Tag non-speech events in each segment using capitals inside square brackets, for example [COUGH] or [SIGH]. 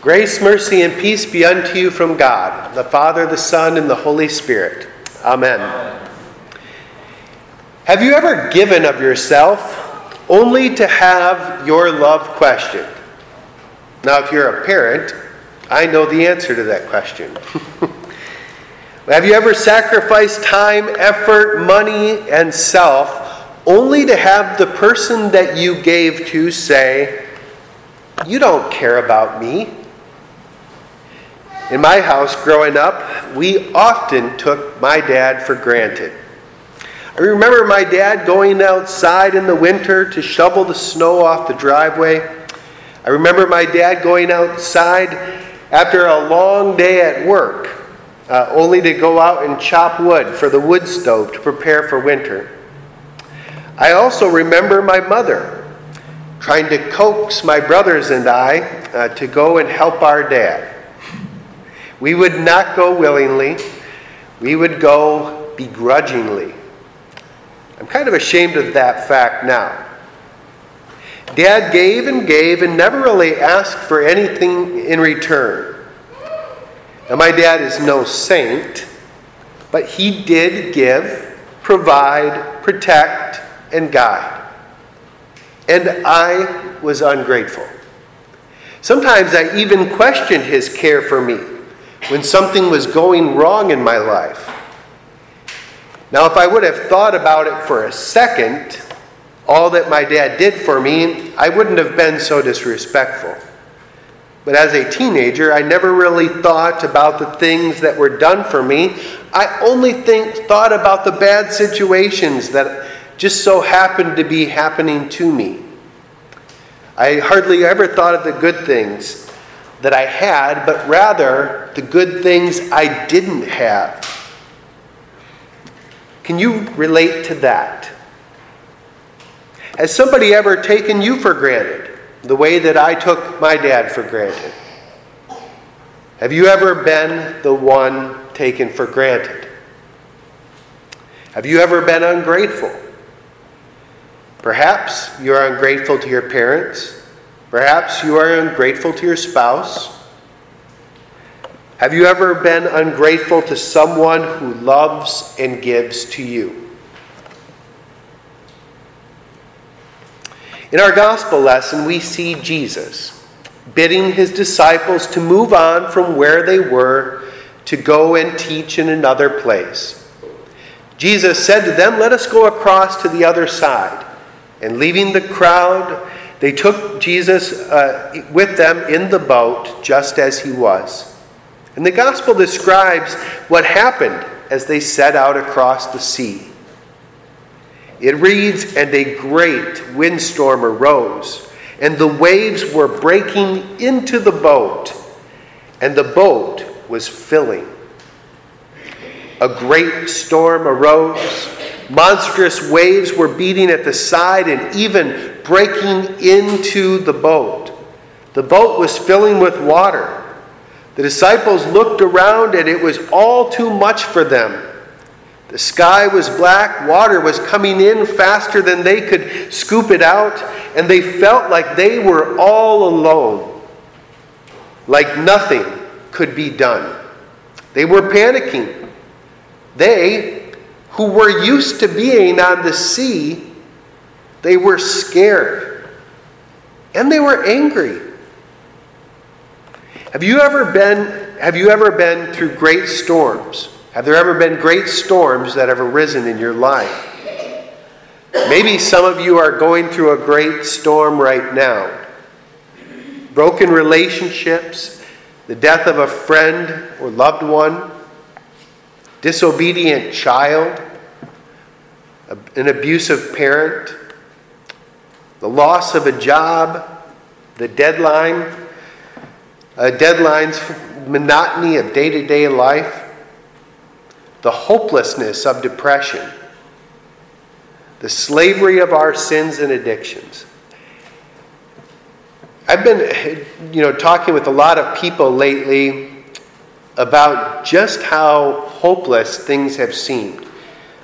Grace, mercy, and peace be unto you from God, the Father, the Son, and the Holy Spirit. Amen. Amen. Have you ever given of yourself only to have your love questioned? Now, if you're a parent, I know the answer to that question. [LAUGHS] have you ever sacrificed time, effort, money, and self only to have the person that you gave to say, You don't care about me? In my house growing up, we often took my dad for granted. I remember my dad going outside in the winter to shovel the snow off the driveway. I remember my dad going outside after a long day at work, uh, only to go out and chop wood for the wood stove to prepare for winter. I also remember my mother trying to coax my brothers and I uh, to go and help our dad. We would not go willingly, we would go begrudgingly. I'm kind of ashamed of that fact now. Dad gave and gave and never really asked for anything in return. Now, my dad is no saint, but he did give, provide, protect, and guide. And I was ungrateful. Sometimes I even questioned his care for me when something was going wrong in my life. Now, if I would have thought about it for a second, all that my dad did for me, I wouldn't have been so disrespectful. But as a teenager, I never really thought about the things that were done for me. I only think, thought about the bad situations that just so happened to be happening to me. I hardly ever thought of the good things that I had, but rather the good things I didn't have. Can you relate to that? Has somebody ever taken you for granted the way that I took my dad for granted? Have you ever been the one taken for granted? Have you ever been ungrateful? Perhaps you are ungrateful to your parents Perhaps you are ungrateful to your spouse. Have you ever been ungrateful to someone who loves and gives to you? In our gospel lesson, we see Jesus bidding his disciples to move on from where they were to go and teach in another place. Jesus said to them, Let us go across to the other side. And leaving the crowd, they took Jesus uh, with them in the boat just as he was. And the gospel describes what happened as they set out across the sea. It reads, And a great windstorm arose, and the waves were breaking into the boat, and the boat was filling. A great storm arose. Monstrous waves were beating at the side and even breaking into the boat. The boat was filling with water. The disciples looked around and it was all too much for them. The sky was black, water was coming in faster than they could scoop it out, and they felt like they were all alone, like nothing could be done. They were panicking. They, who were used to being on the sea, they were scared. And they were angry. Have you ever been have you ever been through great storms? Have there ever been great storms that have arisen in your life? Maybe some of you are going through a great storm right now. Broken relationships, the death of a friend or loved one, disobedient child, an abusive parent, the loss of a job, the deadline, uh, deadlines, monotony of day to day life, the hopelessness of depression, the slavery of our sins and addictions. I've been, you know, talking with a lot of people lately about just how hopeless things have seemed.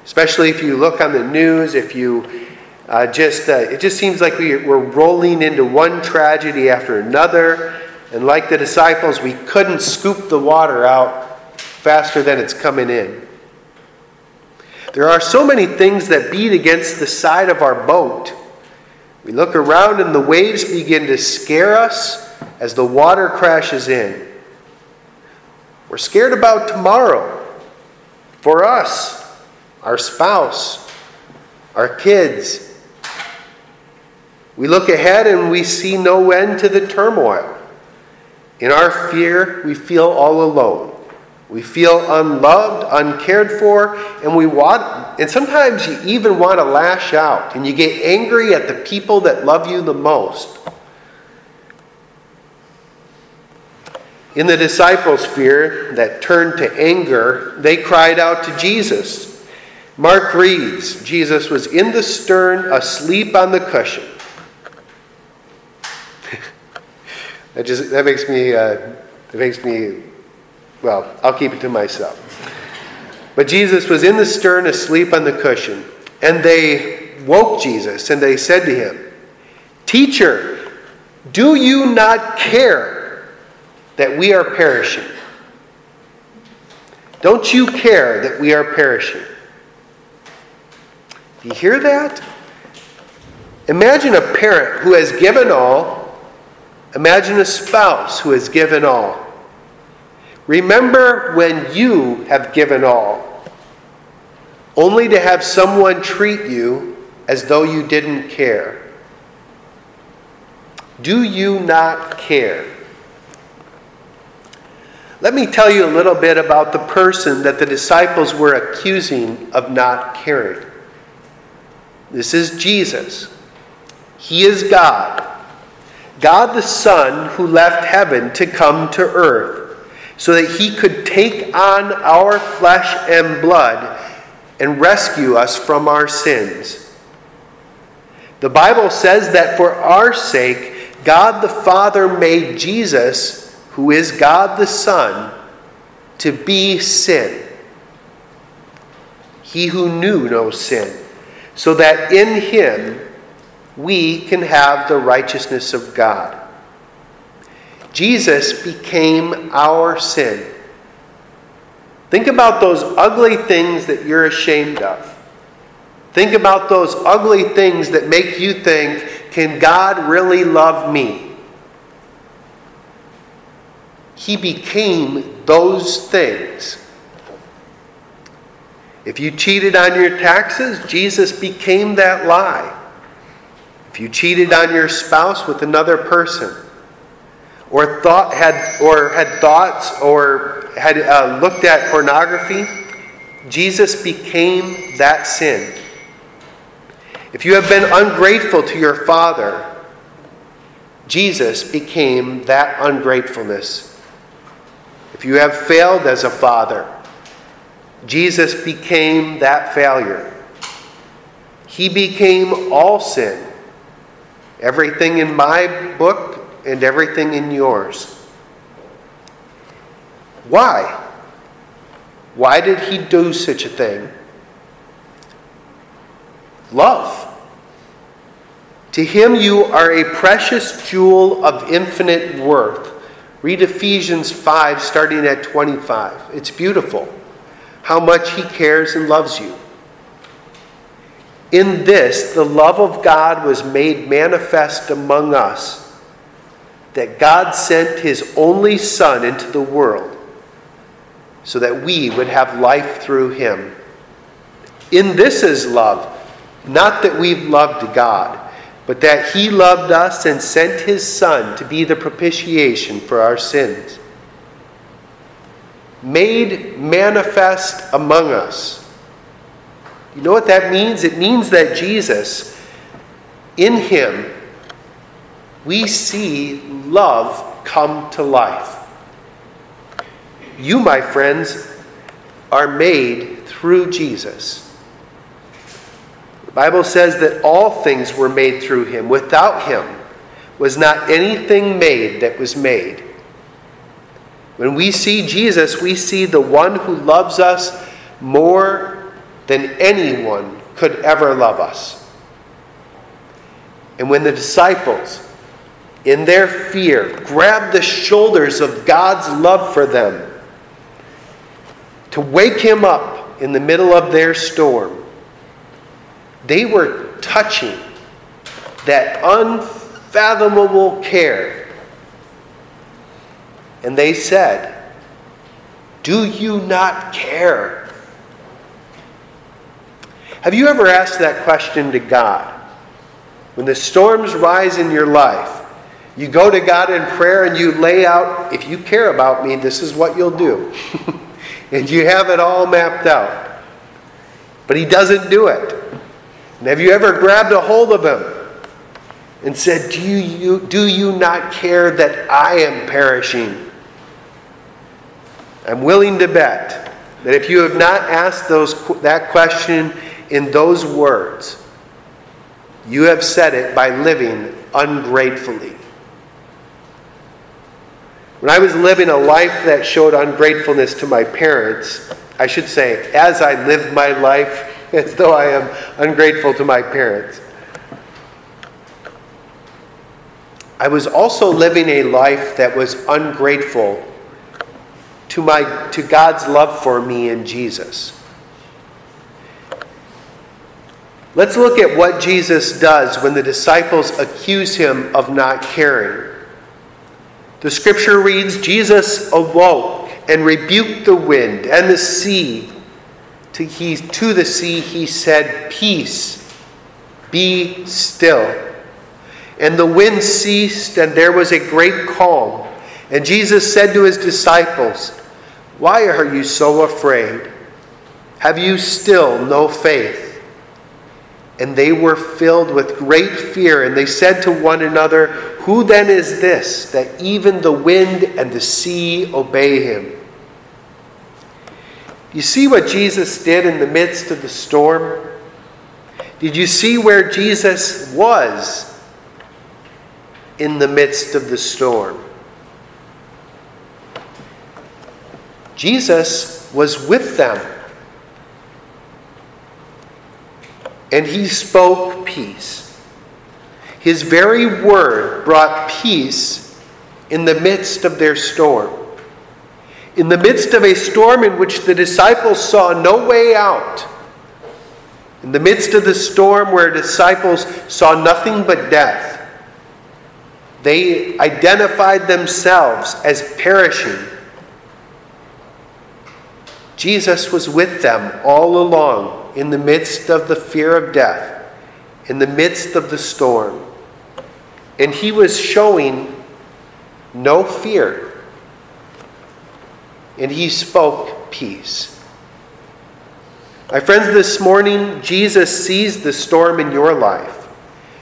Especially if you look on the news, if you uh, just uh, it just seems like we, we're rolling into one tragedy after another. and like the disciples, we couldn't scoop the water out faster than it's coming in. There are so many things that beat against the side of our boat. We look around and the waves begin to scare us as the water crashes in. We're scared about tomorrow for us, our spouse, our kids. We look ahead and we see no end to the turmoil. In our fear, we feel all alone. We feel unloved, uncared for, and we want and sometimes you even want to lash out and you get angry at the people that love you the most. In the disciples' fear that turned to anger, they cried out to Jesus. Mark reads Jesus was in the stern, asleep on the cushion. That just that makes me uh, that makes me well. I'll keep it to myself. But Jesus was in the stern, asleep on the cushion, and they woke Jesus and they said to him, "Teacher, do you not care?" that we are perishing. Don't you care that we are perishing? Do you hear that? Imagine a parent who has given all. Imagine a spouse who has given all. Remember when you have given all, only to have someone treat you as though you didn't care. Do you not care? Let me tell you a little bit about the person that the disciples were accusing of not caring. This is Jesus. He is God. God the Son who left heaven to come to earth so that he could take on our flesh and blood and rescue us from our sins. The Bible says that for our sake, God the Father made Jesus who is God the Son, to be sin. He who knew no sin, so that in him we can have the righteousness of God. Jesus became our sin. Think about those ugly things that you're ashamed of. Think about those ugly things that make you think, can God really love me? He became those things. If you cheated on your taxes, Jesus became that lie. If you cheated on your spouse with another person, or thought had or had thoughts or had uh, looked at pornography, Jesus became that sin. If you have been ungrateful to your father, Jesus became that ungratefulness if you have failed as a father, Jesus became that failure. He became all sin. Everything in my book and everything in yours. Why? Why did he do such a thing? Love. To him, you are a precious jewel of infinite worth. Read Ephesians 5, starting at 25. It's beautiful how much He cares and loves you. In this, the love of God was made manifest among us, that God sent His only Son into the world so that we would have life through Him. In this is love, not that we've loved God but that he loved us and sent his Son to be the propitiation for our sins. Made manifest among us. You know what that means? It means that Jesus, in him, we see love come to life. You, my friends, are made through Jesus. The Bible says that all things were made through him. Without him was not anything made that was made. When we see Jesus, we see the one who loves us more than anyone could ever love us. And when the disciples in their fear, grabbed the shoulders of God's love for them to wake him up in the middle of their storm. They were touching that unfathomable care. And they said, Do you not care? Have you ever asked that question to God? When the storms rise in your life, you go to God in prayer and you lay out, if you care about me, this is what you'll do. [LAUGHS] and you have it all mapped out. But He doesn't do it. And have you ever grabbed a hold of Him and said, Do you, do you not care that I am perishing? I'm willing to bet that if you have not asked those, that question in those words, you have said it by living ungratefully. When I was living a life that showed ungratefulness to my parents, I should say, as I lived my life [LAUGHS] as though I am ungrateful to my parents, I was also living a life that was ungrateful to, my, to God's love for me in Jesus. Let's look at what Jesus does when the disciples accuse him of not caring. The scripture reads Jesus awoke and rebuked the wind and the sea. To, he, to the sea he said, Peace, be still. And the wind ceased, and there was a great calm. And Jesus said to his disciples, Why are you so afraid? Have you still no faith? And they were filled with great fear, and they said to one another, Who then is this, that even the wind and the sea obey him? You see what Jesus did in the midst of the storm? Did you see where Jesus was in the midst of the storm? Jesus was with them. And he spoke peace. His very word brought peace in the midst of their storm. In the midst of a storm in which the disciples saw no way out, in the midst of the storm where disciples saw nothing but death, they identified themselves as perishing. Jesus was with them all along in the midst of the fear of death, in the midst of the storm. And he was showing no fear. And he spoke peace. My friends, this morning, Jesus sees the storm in your life.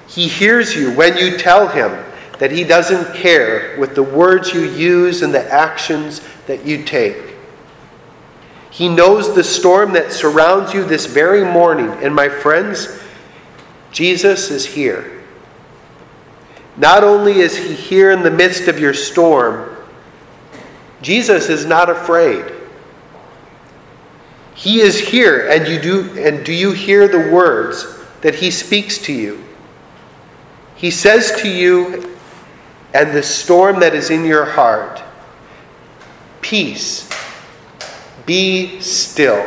He hears you when you tell him that he doesn't care with the words you use and the actions that you take. He knows the storm that surrounds you this very morning. And my friends, Jesus is here. Not only is he here in the midst of your storm, Jesus is not afraid. He is here and you do and do you hear the words that he speaks to you? He says to you and the storm that is in your heart, peace be still.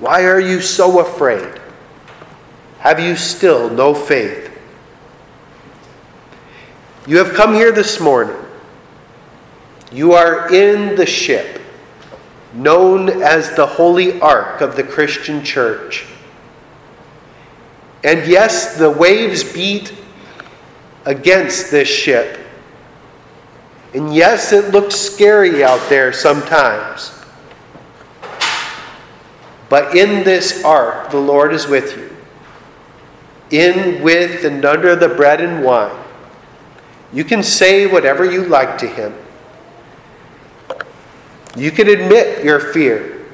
Why are you so afraid? Have you still no faith? You have come here this morning. You are in the ship known as the Holy Ark of the Christian Church. And yes, the waves beat against this ship and yes, it looks scary out there sometimes. But in this ark, the Lord is with you. In, with, and under the bread and wine. You can say whatever you like to Him. You can admit your fear.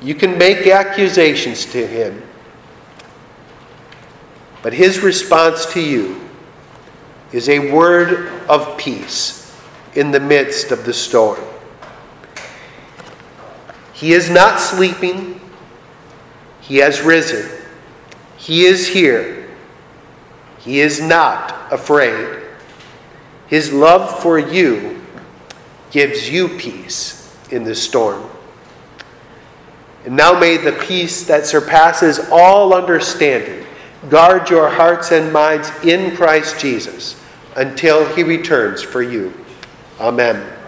You can make accusations to Him. But His response to you is a word of peace in the midst of the storm. He is not sleeping, He has risen. He is here. He is not afraid. His love for you gives you peace in the storm. And now may the peace that surpasses all understanding guard your hearts and minds in Christ Jesus until he returns for you. Amen.